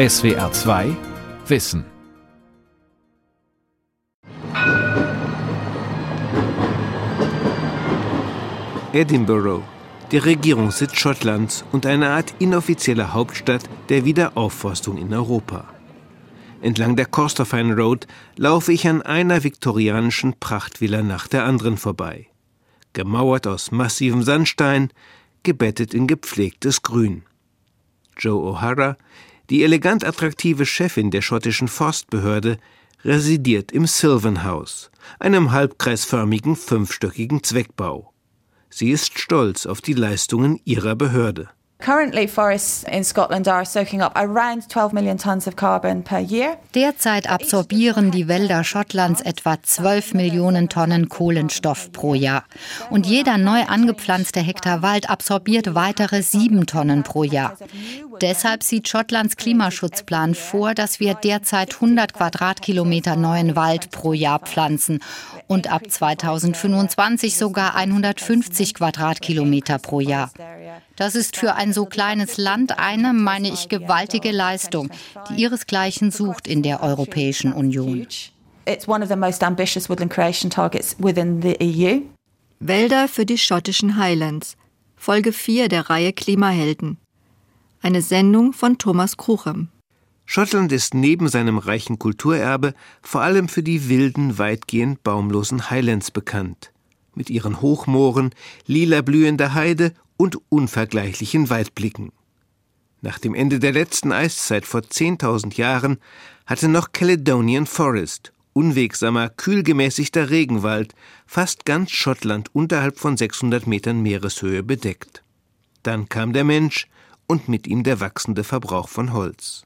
SWR 2 Wissen. Edinburgh, der Regierungssitz Schottlands und eine Art inoffizielle Hauptstadt der Wiederaufforstung in Europa. Entlang der Corstorphine Road laufe ich an einer viktorianischen Prachtvilla nach der anderen vorbei. Gemauert aus massivem Sandstein, gebettet in gepflegtes Grün. Joe O'Hara, die elegant attraktive Chefin der schottischen Forstbehörde, residiert im Sylvan House, einem halbkreisförmigen fünfstöckigen Zweckbau. Sie ist stolz auf die Leistungen ihrer Behörde. Currently, forests in Scotland are soaking up around 12 million tons of carbon per year. Derzeit absorbieren die Wälder Schottlands etwa 12 Millionen Tonnen Kohlenstoff pro Jahr. Und jeder neu angepflanzte Hektar Wald absorbiert weitere 7 Tonnen pro Jahr. Deshalb sieht Schottlands Klimaschutzplan vor, dass wir derzeit 100 Quadratkilometer neuen Wald pro Jahr pflanzen und ab 2025 sogar 150 Quadratkilometer pro Jahr. Das ist für ein so kleines Land eine, meine ich, gewaltige Leistung, die ihresgleichen sucht in der Europäischen Union. It's one of the most ambitious woodland creation targets within the EU. Wälder für die schottischen Highlands. Folge 4 der Reihe Klimahelden. Eine Sendung von Thomas Kruchem. Schottland ist neben seinem reichen Kulturerbe vor allem für die wilden, weitgehend baumlosen Highlands bekannt. Mit ihren Hochmooren, lila blühender Heide und unvergleichlichen Waldblicken. Nach dem Ende der letzten Eiszeit vor 10.000 Jahren hatte noch Caledonian Forest, unwegsamer, kühl gemäßigter Regenwald, fast ganz Schottland unterhalb von 600 Metern Meereshöhe bedeckt. Dann kam der Mensch und mit ihm der wachsende Verbrauch von Holz.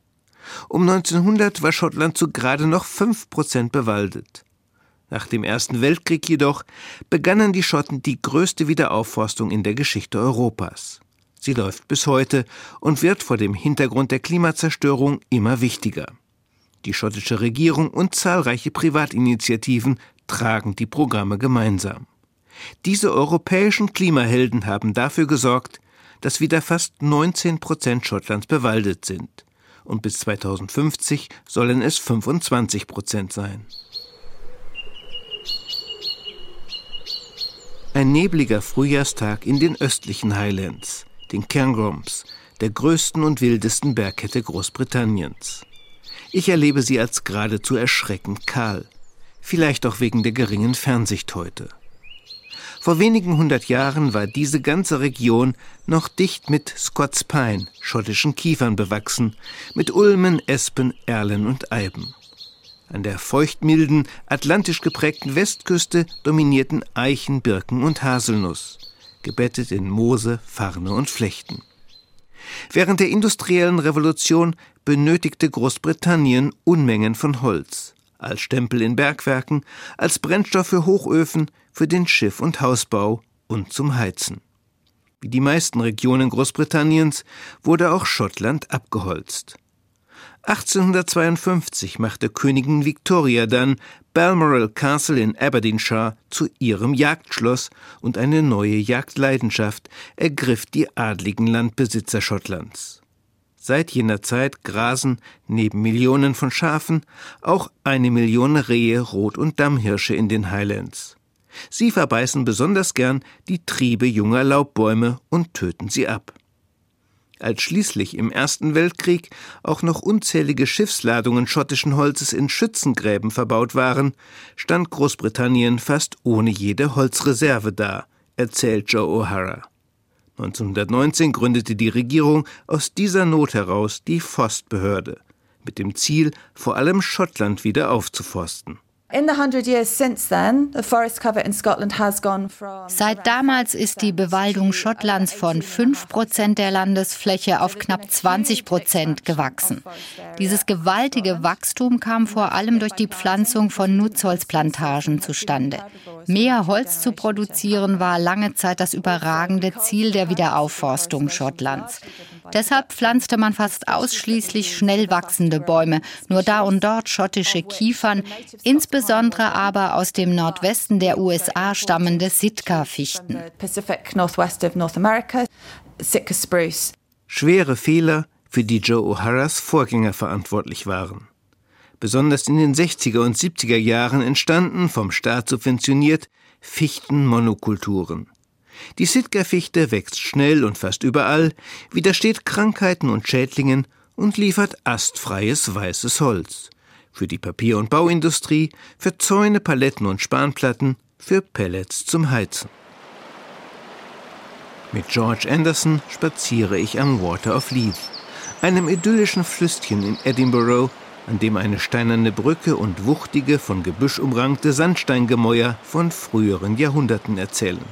Um 1900 war Schottland zu gerade noch 5 Prozent bewaldet. Nach dem Ersten Weltkrieg jedoch begannen die Schotten die größte Wiederaufforstung in der Geschichte Europas. Sie läuft bis heute und wird vor dem Hintergrund der Klimazerstörung immer wichtiger. Die schottische Regierung und zahlreiche Privatinitiativen tragen die Programme gemeinsam. Diese europäischen Klimahelden haben dafür gesorgt, dass wieder fast 19 Prozent Schottlands bewaldet sind. Und bis 2050 sollen es 25 Prozent sein. Ein nebliger Frühjahrstag in den östlichen Highlands, den Cairngorms, der größten und wildesten Bergkette Großbritanniens. Ich erlebe sie als geradezu erschreckend kahl, vielleicht auch wegen der geringen Fernsicht heute. Vor wenigen hundert Jahren war diese ganze Region noch dicht mit Scots Pine, schottischen Kiefern bewachsen, mit Ulmen, Espen, Erlen und Eiben. An der feuchtmilden, atlantisch geprägten Westküste dominierten Eichen, Birken und Haselnuss, gebettet in Moose, Farne und Flechten. Während der industriellen Revolution benötigte Großbritannien Unmengen von Holz, als Stempel in Bergwerken, als Brennstoff für Hochöfen, für den Schiff- und Hausbau und zum Heizen. Wie die meisten Regionen Großbritanniens wurde auch Schottland abgeholzt. 1852 machte Königin Victoria dann Balmoral Castle in Aberdeenshire zu ihrem Jagdschloss und eine neue Jagdleidenschaft ergriff die adligen Landbesitzer Schottlands. Seit jener Zeit grasen neben Millionen von Schafen auch eine Million Rehe, Rot- und Dammhirsche in den Highlands. Sie verbeißen besonders gern die Triebe junger Laubbäume und töten sie ab. Als schließlich im Ersten Weltkrieg auch noch unzählige Schiffsladungen schottischen Holzes in Schützengräben verbaut waren, stand Großbritannien fast ohne jede Holzreserve da, erzählt Joe O'Hara. 1919 gründete die Regierung aus dieser Not heraus die Forstbehörde, mit dem Ziel, vor allem Schottland wieder aufzuforsten. Seit damals ist die Bewaldung Schottlands von 5 Prozent der Landesfläche auf knapp 20 Prozent gewachsen. Dieses gewaltige Wachstum kam vor allem durch die Pflanzung von Nutzholzplantagen zustande. Mehr Holz zu produzieren war lange Zeit das überragende Ziel der Wiederaufforstung Schottlands. Deshalb pflanzte man fast ausschließlich schnell wachsende Bäume, nur da und dort schottische Kiefern, insbesondere aber aus dem Nordwesten der USA stammende Sitka-Fichten. Schwere Fehler, für die Joe O'Haras Vorgänger verantwortlich waren. Besonders in den 60er und 70er Jahren entstanden, vom Staat subventioniert, Fichtenmonokulturen. Die Sitka-Fichte wächst schnell und fast überall, widersteht Krankheiten und Schädlingen und liefert astfreies weißes Holz. Für die Papier- und Bauindustrie, für Zäune, Paletten und Spanplatten, für Pellets zum Heizen. Mit George Anderson spaziere ich am Water of Leith, einem idyllischen Flüsschen in Edinburgh, an dem eine steinerne Brücke und wuchtige, von Gebüsch umrankte Sandsteingemäuer von früheren Jahrhunderten erzählen.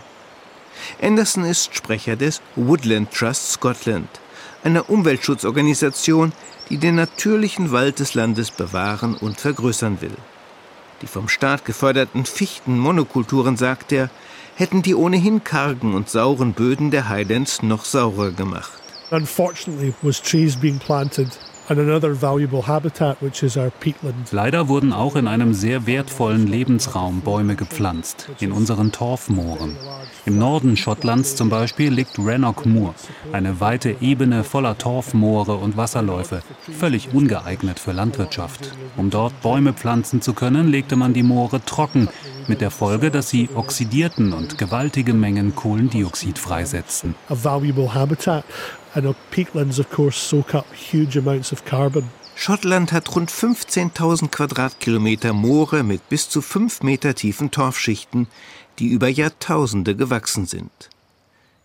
Anderson ist Sprecher des Woodland Trust Scotland, einer Umweltschutzorganisation, die den natürlichen Wald des Landes bewahren und vergrößern will. Die vom Staat geförderten Fichtenmonokulturen, sagt er, hätten die ohnehin kargen und sauren Böden der Highlands noch saurer gemacht. Unfortunately was trees being planted Leider wurden auch in einem sehr wertvollen Lebensraum Bäume gepflanzt, in unseren Torfmooren. Im Norden Schottlands zum Beispiel liegt Rannoch Moor, eine weite Ebene voller Torfmoore und Wasserläufe, völlig ungeeignet für Landwirtschaft. Um dort Bäume pflanzen zu können, legte man die Moore trocken, mit der Folge, dass sie oxidierten und gewaltige Mengen Kohlendioxid freisetzten. A valuable habitat and peatlands of course soak up huge amounts of carbon. Schottland hat rund 15.000 Quadratkilometer Moore mit bis zu fünf Meter tiefen Torfschichten, die über Jahrtausende gewachsen sind.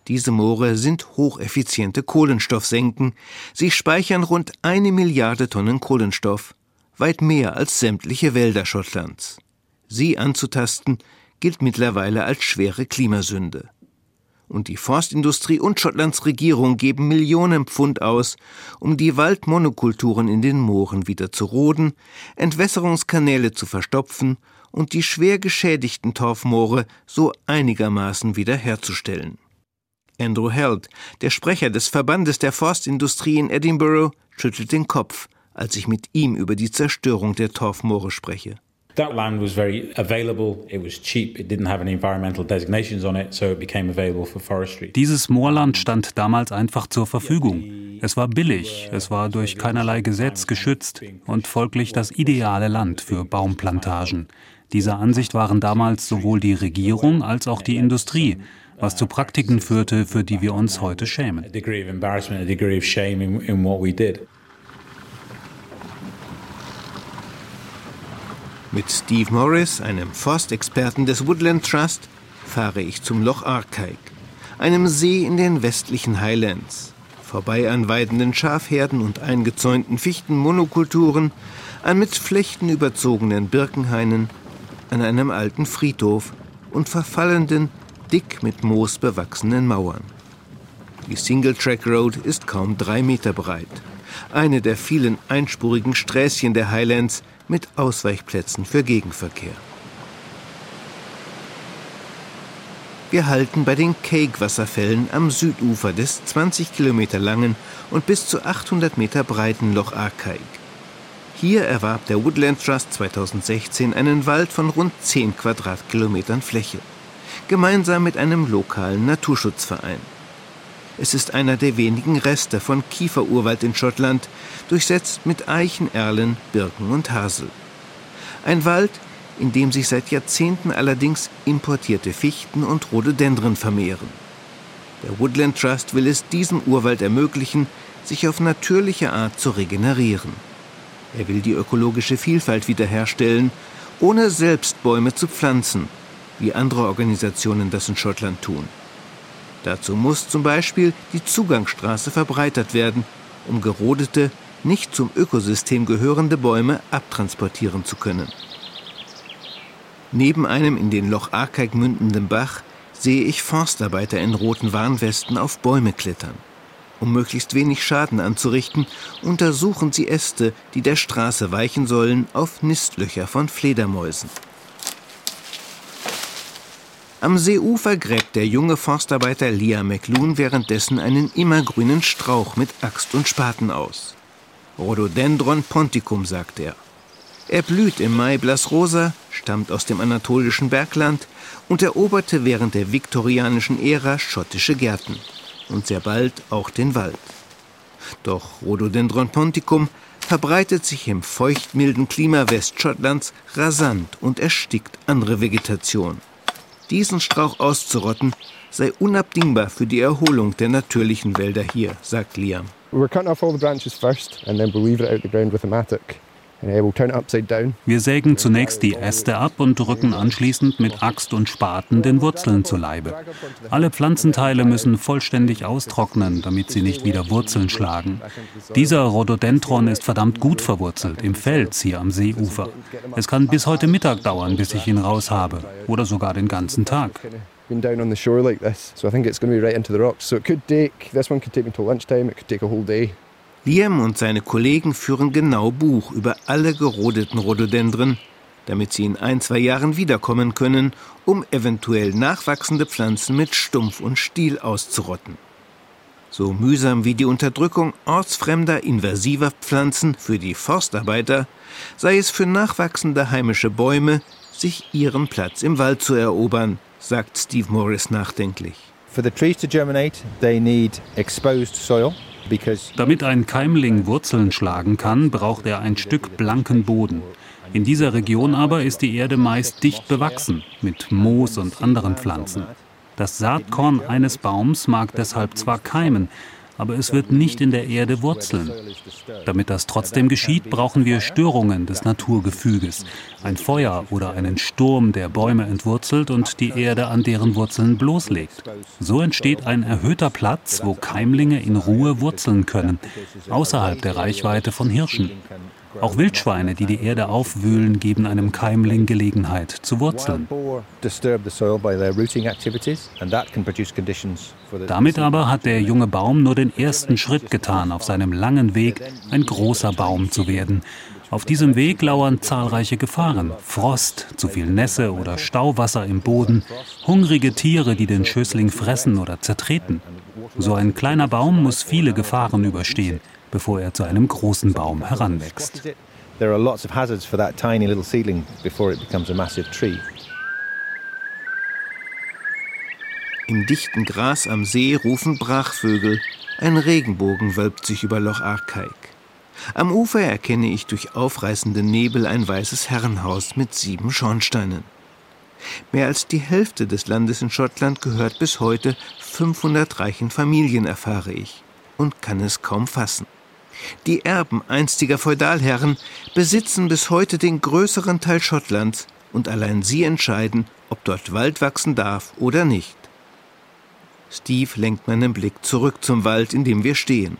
Diese Moore sind hocheffiziente Kohlenstoffsenken. Sie speichern rund eine Milliarde Tonnen Kohlenstoff, weit mehr als sämtliche Wälder Schottlands. Sie anzutasten gilt mittlerweile als schwere Klimasünde und die Forstindustrie und Schottlands Regierung geben Millionen Pfund aus, um die Waldmonokulturen in den Mooren wieder zu roden, Entwässerungskanäle zu verstopfen und die schwer geschädigten Torfmoore so einigermaßen wiederherzustellen. Andrew Held, der Sprecher des Verbandes der Forstindustrie in Edinburgh, schüttelt den Kopf, als ich mit ihm über die Zerstörung der Torfmoore spreche. That land was very available. It was cheap. It didn't have any environmental designations on it, so it became available for forestry. Dieses Moorland stand damals einfach zur Verfügung. Es war billig, es war durch keinerlei Gesetz geschützt und folglich das ideale Land für Baumplantagen. Dieser Ansicht waren damals sowohl die Regierung als auch die Industrie was zu Praktiken führte, für die wir uns heute schämen. Mit Steve Morris, einem Forstexperten des Woodland Trust, fahre ich zum Loch Arkaik, einem See in den westlichen Highlands. Vorbei an weidenden Schafherden und eingezäunten Fichtenmonokulturen, an mit Flechten überzogenen Birkenhainen, an einem alten Friedhof und verfallenden, dick mit Moos bewachsenen Mauern. Die Single Track Road ist kaum drei Meter breit. Eine der vielen einspurigen Sträßchen der Highlands, mit Ausweichplätzen für Gegenverkehr. Wir halten bei den Cake-Wasserfällen am Südufer des 20 Kilometer langen und bis zu 800 Meter breiten Loch Arkaik. Hier erwarb der Woodland Trust 2016 einen Wald von rund 10 Quadratkilometern Fläche, gemeinsam mit einem lokalen Naturschutzverein. Es ist einer der wenigen Reste von Kieferurwald in Schottland, durchsetzt mit Eichen, Erlen, Birken und Hasel. Ein Wald, in dem sich seit Jahrzehnten allerdings importierte Fichten und Rhododendren vermehren. Der Woodland Trust will es diesem Urwald ermöglichen, sich auf natürliche Art zu regenerieren. Er will die ökologische Vielfalt wiederherstellen, ohne selbst Bäume zu pflanzen, wie andere Organisationen das in Schottland tun. Dazu muss zum Beispiel die Zugangsstraße verbreitert werden, um gerodete, nicht zum Ökosystem gehörende Bäume abtransportieren zu können. Neben einem in den Loch Arkaik mündenden Bach sehe ich Forstarbeiter in roten Warnwesten auf Bäume klettern. Um möglichst wenig Schaden anzurichten, untersuchen sie Äste, die der Straße weichen sollen, auf Nistlöcher von Fledermäusen. Am Seeufer gräbt der junge Forstarbeiter Liam McLoon währenddessen einen immergrünen Strauch mit Axt und Spaten aus. Rhododendron ponticum, sagt er. Er blüht im Mai blassrosa, stammt aus dem anatolischen Bergland und eroberte während der viktorianischen Ära schottische Gärten und sehr bald auch den Wald. Doch Rhododendron ponticum verbreitet sich im feuchtmilden Klima Westschottlands rasant und erstickt andere Vegetation. Diesen Strauch auszurotten sei unabdingbar für die Erholung der natürlichen Wälder hier, sagt Liam. We're cutting off all the branches first and then we'll weave it out the ground with a mattock. Wir sägen zunächst die Äste ab und rücken anschließend mit Axt und Spaten den Wurzeln zu Leibe. Alle Pflanzenteile müssen vollständig austrocknen, damit sie nicht wieder Wurzeln schlagen. Dieser Rhododendron ist verdammt gut verwurzelt, im Fels hier am Seeufer. Es kann bis heute Mittag dauern, bis ich ihn raus habe, oder sogar den ganzen Tag. Been down on the shore like this, so I think it's going to be right into the rocks. So it could take, this one could take me till lunchtime, it could take a whole day. Liam und seine Kollegen führen genau Buch über alle gerodeten Rhododendren, damit sie in ein, zwei Jahren wiederkommen können, um eventuell nachwachsende Pflanzen mit Stumpf und Stiel auszurotten. So mühsam wie die Unterdrückung ortsfremder, invasiver Pflanzen für die Forstarbeiter, sei es für nachwachsende heimische Bäume, sich ihren Platz im Wald zu erobern, sagt Steve Morris nachdenklich. For the trees to germinate, they need exposed soil. Damit ein Keimling Wurzeln schlagen kann, braucht er ein Stück blanken Boden. In dieser Region aber ist die Erde meist dicht bewachsen mit Moos und anderen Pflanzen. Das Saatkorn eines Baums mag deshalb zwar keimen, aber es wird nicht in der Erde wurzeln. Damit das trotzdem geschieht, brauchen wir Störungen des Naturgefüges, ein Feuer oder einen Sturm, der Bäume entwurzelt und die Erde an deren Wurzeln bloßlegt. So entsteht ein erhöhter Platz, wo Keimlinge in Ruhe wurzeln können, außerhalb der Reichweite von Hirschen. Auch Wildschweine, die die Erde aufwühlen, geben einem Keimling Gelegenheit zu wurzeln. Damit aber hat der junge Baum nur den ersten Schritt getan auf seinem langen Weg, ein großer Baum zu werden. Auf diesem Weg lauern zahlreiche Gefahren. Frost, zu viel Nässe oder Stauwasser im Boden, hungrige Tiere, die den Schößling fressen oder zertreten. So ein kleiner Baum muss viele Gefahren überstehen bevor er zu einem großen Baum heranwächst. There are lots of hazards for that tiny little seedling before it becomes a massive tree. Im dichten Gras am See rufen Brachvögel. Ein Regenbogen wölbt sich über Loch Arkaik. Am Ufer erkenne ich durch aufreißende Nebel ein weißes Herrenhaus mit sieben Schornsteinen. Mehr als die Hälfte des Landes in Schottland gehört bis heute 500 reichen Familien, erfahre ich, und kann es kaum fassen. Die Erben einstiger Feudalherren besitzen bis heute den größeren Teil Schottlands und allein sie entscheiden, ob dort Wald wachsen darf oder nicht. Steve lenkt meinen Blick zurück zum Wald, in dem wir stehen.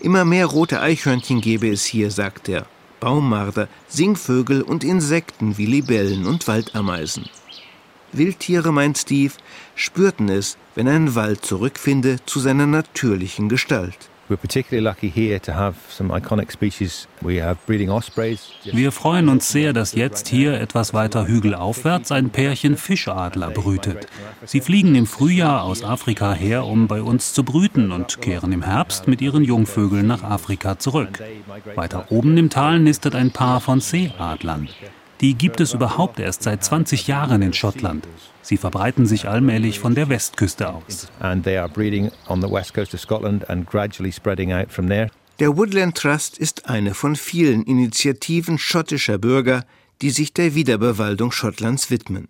Immer mehr rote Eichhörnchen gäbe es hier, sagt er. Baummarder, Singvögel und Insekten wie Libellen und Waldameisen. Wildtiere, meint Steve, spürten es, wenn ein Wald zurückfinde zu seiner natürlichen Gestalt. Wir freuen uns sehr, dass jetzt hier etwas weiter hügelaufwärts ein Pärchen Fischadler brütet. Sie fliegen im Frühjahr aus Afrika her, um bei uns zu brüten und kehren im Herbst mit ihren Jungvögeln nach Afrika zurück. Weiter oben im Tal nistet ein Paar von Seeadlern. Die gibt es überhaupt erst seit 20 Jahren in Schottland. Sie verbreiten sich allmählich von der Westküste aus. Der Woodland Trust ist eine von vielen Initiativen schottischer Bürger, die sich der Wiederbewaldung Schottlands widmen.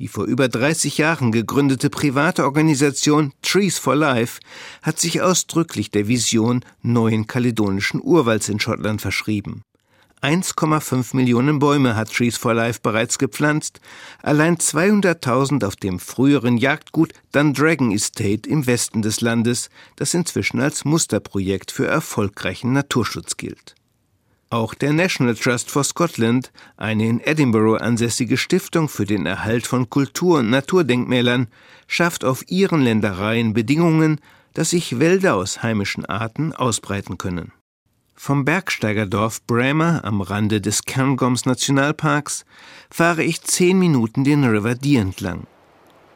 Die vor über 30 Jahren gegründete private Organisation Trees for Life hat sich ausdrücklich der Vision neuen kaledonischen Urwalds in Schottland verschrieben. 1,5 Millionen Bäume hat Trees for Life bereits gepflanzt, allein 200.000 auf dem früheren Jagdgut Dundragon Estate im Westen des Landes, das inzwischen als Musterprojekt für erfolgreichen Naturschutz gilt. Auch der National Trust for Scotland, eine in Edinburgh ansässige Stiftung für den Erhalt von Kultur- und Naturdenkmälern, schafft auf ihren Ländereien Bedingungen, dass sich Wälder aus heimischen Arten ausbreiten können. Vom Bergsteigerdorf Bremer am Rande des Cairngorms Nationalparks fahre ich zehn Minuten den River Dee entlang.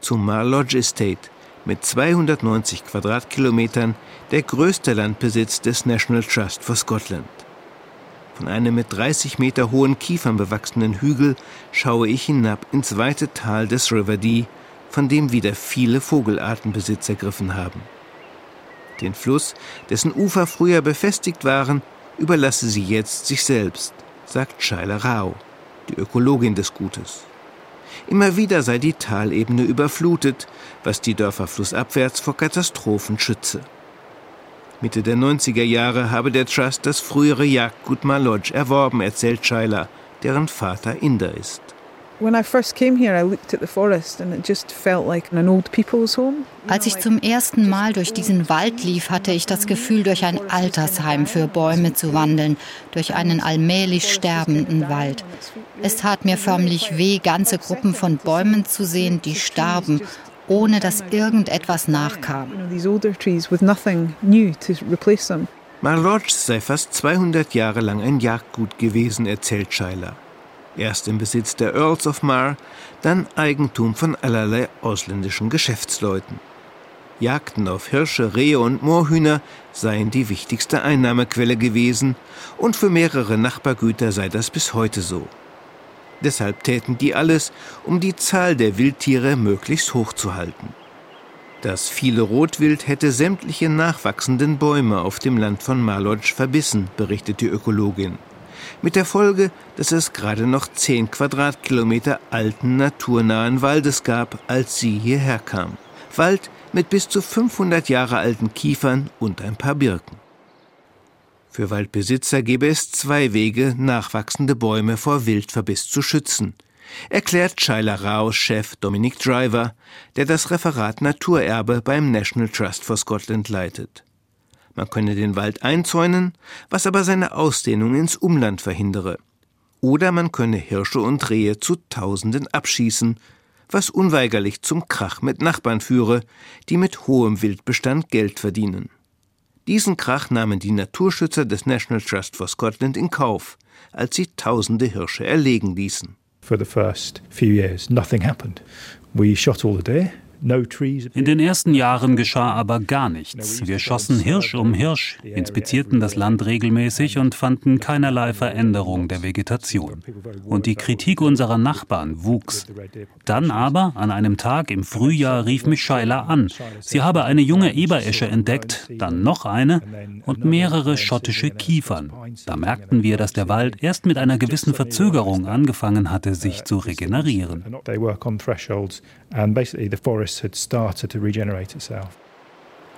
Zum Mar Lodge Estate mit 290 Quadratkilometern der größte Landbesitz des National Trust for Scotland. Von einem mit 30 Meter hohen Kiefern bewachsenen Hügel schaue ich hinab ins weite Tal des River Dee, von dem wieder viele Vogelarten Besitz ergriffen haben. Den Fluss, dessen Ufer früher befestigt waren, überlasse sie jetzt sich selbst, sagt Shaila Rao, die Ökologin des Gutes. Immer wieder sei die Talebene überflutet, was die Dörfer flussabwärts vor Katastrophen schütze. Mitte der 90er Jahre habe der Trust das frühere Jagdgut Malodge erworben, erzählt Shaila, deren Vater Inder ist. Als ich zum ersten Mal durch diesen Wald lief, hatte ich das Gefühl, durch ein Altersheim für Bäume zu wandeln, durch einen allmählich sterbenden Wald. Es tat mir förmlich weh, ganze Gruppen von Bäumen zu sehen, die starben, ohne dass irgendetwas nachkam. Marlodge sei fast 200 Jahre lang ein Jagdgut gewesen, erzählt Schuyler erst im Besitz der Earls of Mar, dann Eigentum von allerlei ausländischen Geschäftsleuten. Jagden auf Hirsche, Rehe und Moorhühner seien die wichtigste Einnahmequelle gewesen, und für mehrere Nachbargüter sei das bis heute so. Deshalb täten die alles, um die Zahl der Wildtiere möglichst hoch zu halten. Das viele Rotwild hätte sämtliche nachwachsenden Bäume auf dem Land von Malodge verbissen, berichtet die Ökologin mit der Folge, dass es gerade noch zehn Quadratkilometer alten naturnahen Waldes gab, als sie hierher kam. Wald mit bis zu 500 Jahre alten Kiefern und ein paar Birken. Für Waldbesitzer gäbe es zwei Wege, nachwachsende Bäume vor Wildverbiss zu schützen, erklärt Shaila Raos Chef Dominic Driver, der das Referat Naturerbe beim National Trust for Scotland leitet. Man könne den Wald einzäunen, was aber seine Ausdehnung ins Umland verhindere. Oder man könne Hirsche und Rehe zu Tausenden abschießen, was unweigerlich zum Krach mit Nachbarn führe, die mit hohem Wildbestand Geld verdienen. Diesen Krach nahmen die Naturschützer des National Trust for Scotland in Kauf, als sie tausende Hirsche erlegen ließen. For the first few years nothing happened. We shot all the deer, in den ersten Jahren geschah aber gar nichts. Wir schossen Hirsch um Hirsch, inspizierten das Land regelmäßig und fanden keinerlei Veränderung der Vegetation. Und die Kritik unserer Nachbarn wuchs. Dann aber, an einem Tag im Frühjahr, rief mich Scheiler an. Sie habe eine junge Eberesche entdeckt, dann noch eine und mehrere schottische Kiefern. Da merkten wir, dass der Wald erst mit einer gewissen Verzögerung angefangen hatte, sich zu regenerieren.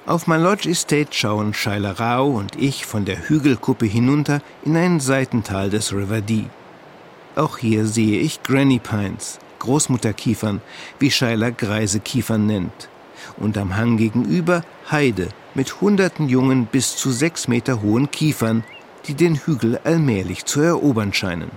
Auf Lodge Estate schauen Shaila Rao und ich von der Hügelkuppe hinunter in ein Seitental des River Dee. Auch hier sehe ich Granny Pines, Großmutterkiefern, wie Shaila Greisekiefern nennt. Und am Hang gegenüber Heide mit hunderten jungen bis zu sechs Meter hohen Kiefern, die den Hügel allmählich zu erobern scheinen.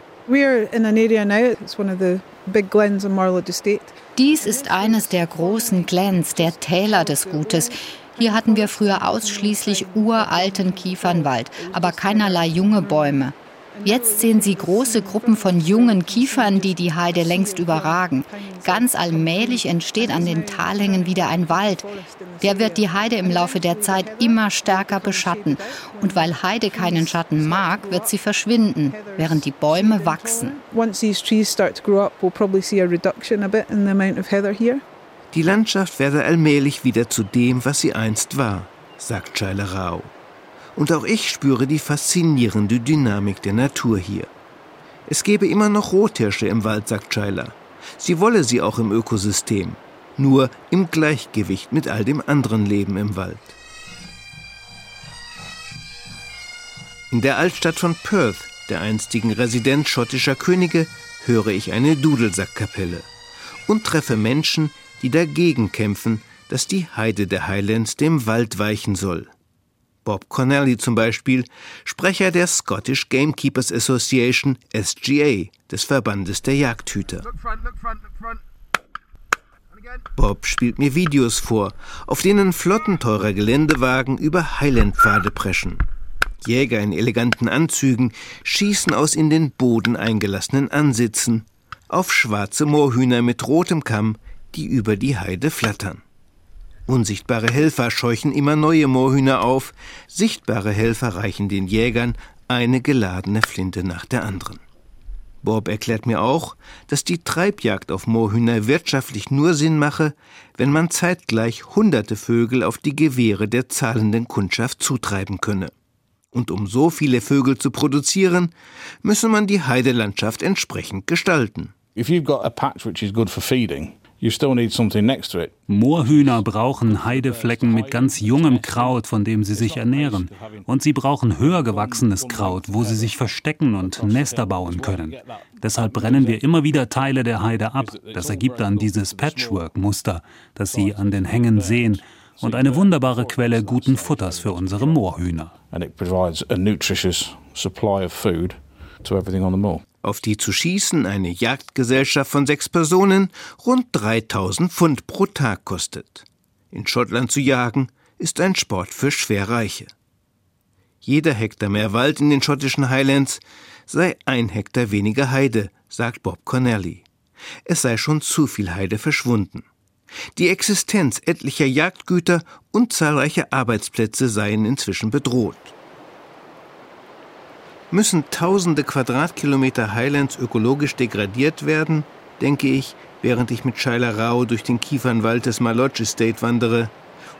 Dies ist eines der großen Glens, der Täler des Gutes. Hier hatten wir früher ausschließlich uralten Kiefernwald, aber keinerlei junge Bäume. Jetzt sehen Sie große Gruppen von jungen Kiefern, die die Heide längst überragen. Ganz allmählich entsteht an den Talhängen wieder ein Wald. Der wird die Heide im Laufe der Zeit immer stärker beschatten. Und weil Heide keinen Schatten mag, wird sie verschwinden, während die Bäume wachsen. Die Landschaft werde allmählich wieder zu dem, was sie einst war, sagt Scheile Rau. Und auch ich spüre die faszinierende Dynamik der Natur hier. Es gäbe immer noch Rothirsche im Wald, sagt Scheiler. Sie wolle sie auch im Ökosystem, nur im Gleichgewicht mit all dem anderen Leben im Wald. In der Altstadt von Perth, der einstigen Residenz schottischer Könige, höre ich eine Dudelsackkapelle und treffe Menschen, die dagegen kämpfen, dass die Heide der Highlands dem Wald weichen soll. Bob Connelly zum Beispiel, Sprecher der Scottish Gamekeepers Association SGA, des Verbandes der Jagdhüter. Bob spielt mir Videos vor, auf denen Flotten teurer Geländewagen über Highlandpfade preschen. Jäger in eleganten Anzügen schießen aus in den Boden eingelassenen Ansitzen auf schwarze Moorhühner mit rotem Kamm, die über die Heide flattern. Unsichtbare Helfer scheuchen immer neue Moorhühner auf, sichtbare Helfer reichen den Jägern eine geladene Flinte nach der anderen. Bob erklärt mir auch, dass die Treibjagd auf Moorhühner wirtschaftlich nur Sinn mache, wenn man zeitgleich hunderte Vögel auf die Gewehre der zahlenden Kundschaft zutreiben könne. Und um so viele Vögel zu produzieren, müsse man die Heidelandschaft entsprechend gestalten. If you've got a patch which is good for feeding, you still need something next to it. Moorhühner brauchen Heideflecken mit ganz jungem Kraut, von dem sie sich ernähren. Und sie brauchen höher gewachsenes Kraut, wo sie sich verstecken und Nester bauen können. Deshalb brennen wir immer wieder Teile der Heide ab. Das ergibt dann dieses Patchwork-Muster, das Sie an den Hängen sehen und eine wunderbare Quelle guten Futters für unsere Moorhühner. And it provides a nutritious supply of food to everything on the moor. Auf die zu schießen eine Jagdgesellschaft von sechs Personen rund 3000 Pfund pro Tag kostet. In Schottland zu jagen ist ein Sport für Schwerreiche. Jeder Hektar mehr Wald in den schottischen Highlands sei ein Hektar weniger Heide, sagt Bob Connelly. Es sei schon zu viel Heide verschwunden. Die Existenz etlicher Jagdgüter und zahlreiche Arbeitsplätze seien inzwischen bedroht. Müssen tausende Quadratkilometer Highlands ökologisch degradiert werden, denke ich, während ich mit Shaila Rao durch den Kiefernwald des Malodge Estate wandere,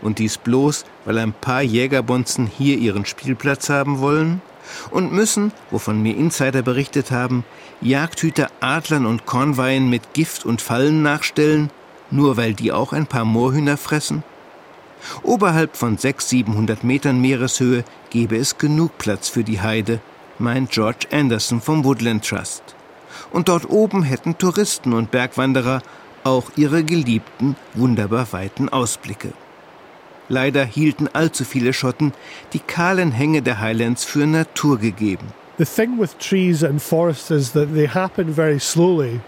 und dies bloß, weil ein paar Jägerbonzen hier ihren Spielplatz haben wollen? Und müssen, wovon mir Insider berichtet haben, Jagdhüter Adlern und Kornweien mit Gift und Fallen nachstellen, nur weil die auch ein paar Moorhühner fressen? Oberhalb von 600, 700 Metern Meereshöhe gebe es genug Platz für die Heide, meint George Anderson vom Woodland Trust. Und dort oben hätten Touristen und Bergwanderer auch ihre geliebten, wunderbar weiten Ausblicke. Leider hielten allzu viele Schotten die kahlen Hänge der Highlands für naturgegeben. The thing with trees and forests is that they happen very slowly.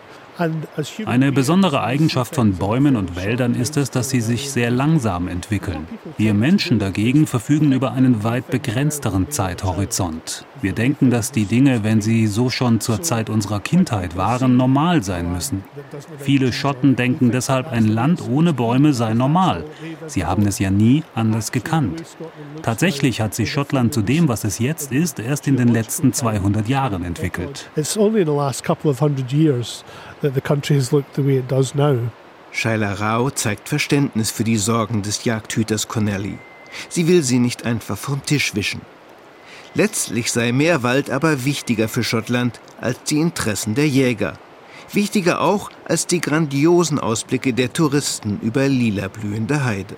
Eine besondere Eigenschaft von Bäumen und Wäldern ist es, dass sie sich sehr langsam entwickeln. Wir Menschen dagegen verfügen über einen weit begrenzteren Zeithorizont. Wir denken, dass die Dinge, wenn sie so schon zur Zeit unserer Kindheit waren, normal sein müssen. Viele Schotten denken deshalb, ein Land ohne Bäume sei normal. Sie haben es ja nie anders gekannt. Tatsächlich hat sich Schottland zu dem, was es jetzt ist, erst in den letzten 200 Jahren entwickelt. It's only in the last couple of hundred years that the country has looked the way it does now. Shaila Rao zeigt Verständnis für die Sorgen des Jagdhüters Connelly. Sie will sie nicht einfach vom Tisch wischen. Letztlich sei mehr Wald aber wichtiger für Schottland als die Interessen der Jäger. Wichtiger auch als die grandiosen Ausblicke der Touristen über lila blühende Heide.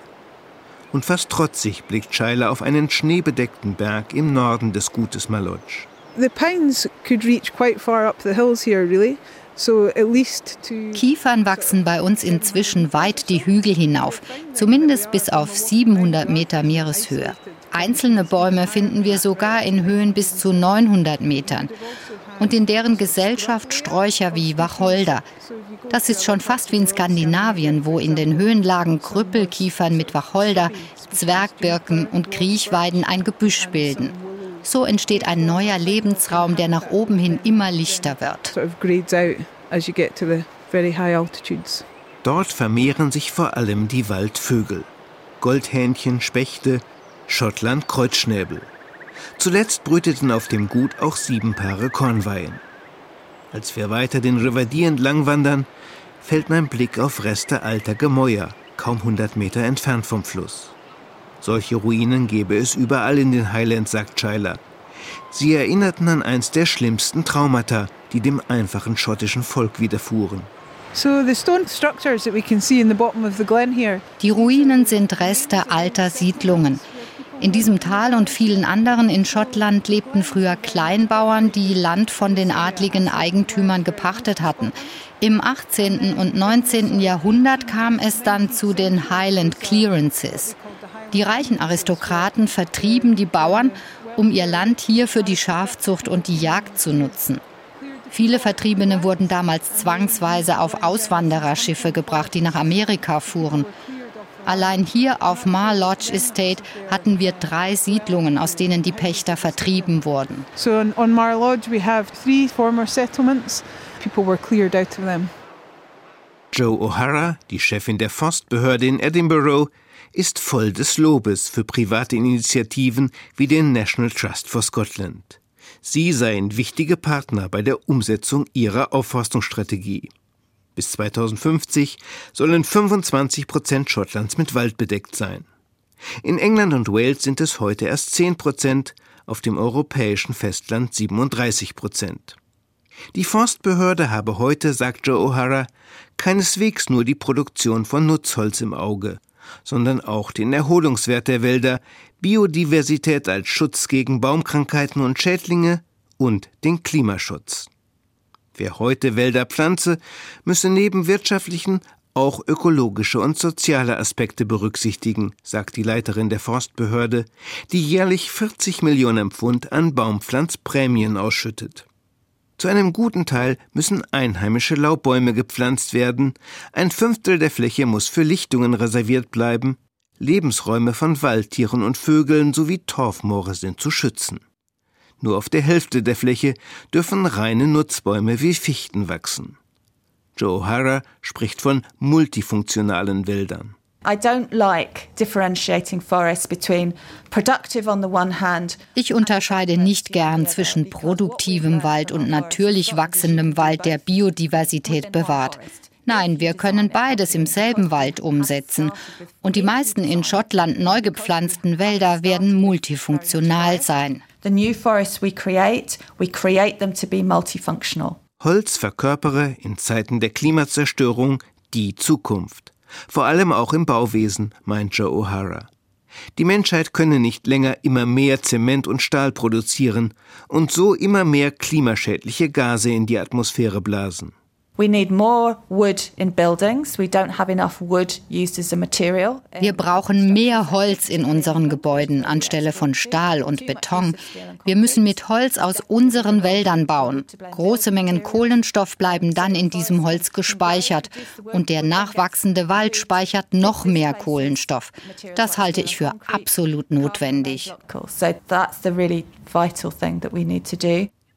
Und fast trotzig blickt Shaila auf einen schneebedeckten Berg im Norden des Gutes Malodge. The pines could reach quite far up the hills here, really. Kiefern wachsen bei uns inzwischen weit die Hügel hinauf, zumindest bis auf 700 Meter Meereshöhe. Einzelne Bäume finden wir sogar in Höhen bis zu 900 Metern. Und in deren Gesellschaft Sträucher wie Wacholder. Das ist schon fast wie in Skandinavien, wo in den Höhenlagen Krüppelkiefern mit Wacholder, Zwergbirken und Kriechweiden ein Gebüsch bilden. So entsteht ein neuer Lebensraum, der nach oben hin immer lichter wird. Dort vermehren sich vor allem die Waldvögel. Goldhähnchen, Spechte, Schottland Kreuzschnäbel. Zuletzt brüteten auf dem Gut auch sieben Paare Kornweihen. Als wir weiter den Riverdie entlang wandern, fällt mein Blick auf Reste alter Gemäuer, kaum 100 Meter entfernt vom Fluss. Solche Ruinen gäbe es überall in den Highlands, sagt Schuyler. Sie erinnerten an eins der schlimmsten Traumata, die dem einfachen schottischen Volk widerfuhren. Die Ruinen sind Reste alter Siedlungen. In diesem Tal und vielen anderen in Schottland lebten früher Kleinbauern, die Land von den adligen Eigentümern gepachtet hatten. Im 18. und 19. Jahrhundert kam es dann zu den Highland Clearances. Die reichen Aristokraten vertrieben die Bauern, um ihr Land hier für die Schafzucht und die Jagd zu nutzen. Viele Vertriebene wurden damals zwangsweise auf Auswandererschiffe gebracht, die nach Amerika fuhren. Allein hier auf Mar Lodge Estate hatten wir drei Siedlungen, aus denen die Pächter vertrieben wurden. So on Mar Lodge we have three former settlements. People were cleared out of them. Joe O'Hara, die Chefin der Forstbehörde in Edinburgh, ist voll des Lobes für private Initiativen wie den National Trust for Scotland. Sie seien wichtige Partner bei der Umsetzung ihrer Aufforstungsstrategie. Bis 2050 sollen 25 Prozent Schottlands mit Wald bedeckt sein. In England und Wales sind es heute erst 10 Prozent, auf dem europäischen Festland 37 Prozent. Die Forstbehörde habe heute, sagt Joe O'Hara, keineswegs nur die Produktion von Nutzholz im Auge, sondern auch den Erholungswert der Wälder, Biodiversität als Schutz gegen Baumkrankheiten und Schädlinge und den Klimaschutz. Wer heute Wälder pflanze, müsse neben wirtschaftlichen auch ökologische und soziale Aspekte berücksichtigen, sagt die Leiterin der Forstbehörde, die jährlich 40 Millionen Pfund an Baumpflanzprämien ausschüttet. Zu einem guten Teil müssen einheimische Laubbäume gepflanzt werden, ein Fünftel der Fläche muss für Lichtungen reserviert bleiben, Lebensräume von Waldtieren und Vögeln sowie Torfmoore sind zu schützen. Nur auf der Hälfte der Fläche dürfen reine Nutzbäume wie Fichten wachsen. Joe O'Hara spricht von multifunktionalen Wäldern. Ich unterscheide nicht gern zwischen produktivem Wald und natürlich wachsendem Wald, der Biodiversität bewahrt. Nein, wir können beides im selben Wald umsetzen. Und die meisten in Schottland neu gepflanzten Wälder werden multifunktional sein. The new forests we create, we create them to be multifunctional. Holz verkörpere in Zeiten der Klimazerstörung die Zukunft. Vor allem auch im Bauwesen, meint Joe O'Hara. Die Menschheit könne nicht länger immer mehr Zement und Stahl produzieren und so immer mehr klimaschädliche Gase in die Atmosphäre blasen. Wir brauchen mehr Holz in unseren Gebäuden anstelle von Stahl und Beton. Wir müssen mit Holz aus unseren Wäldern bauen. Große Mengen Kohlenstoff bleiben dann in diesem Holz gespeichert. und der nachwachsende Wald speichert noch mehr Kohlenstoff. Das halte ich für absolut notwendig.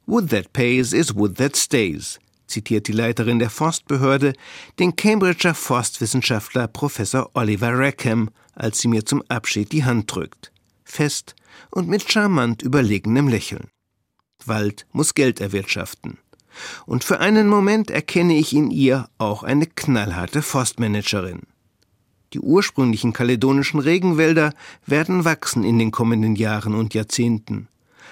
Wood that pays is wood that stays zitiert die Leiterin der Forstbehörde den Cambridger Forstwissenschaftler Professor Oliver Rackham, als sie mir zum Abschied die Hand drückt. Fest und mit charmant überlegenem Lächeln. Wald muss Geld erwirtschaften. Und für einen Moment erkenne ich in ihr auch eine knallharte Forstmanagerin. Die ursprünglichen kaledonischen Regenwälder werden wachsen in den kommenden Jahren und Jahrzehnten.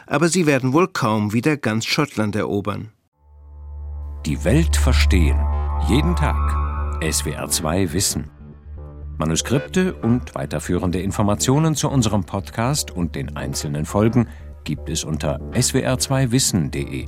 Aber sie werden wohl kaum wieder ganz Schottland erobern. Die Welt verstehen. Jeden Tag. SWR2 Wissen. Manuskripte und weiterführende Informationen zu unserem Podcast und den einzelnen Folgen gibt es unter swr2wissen.de.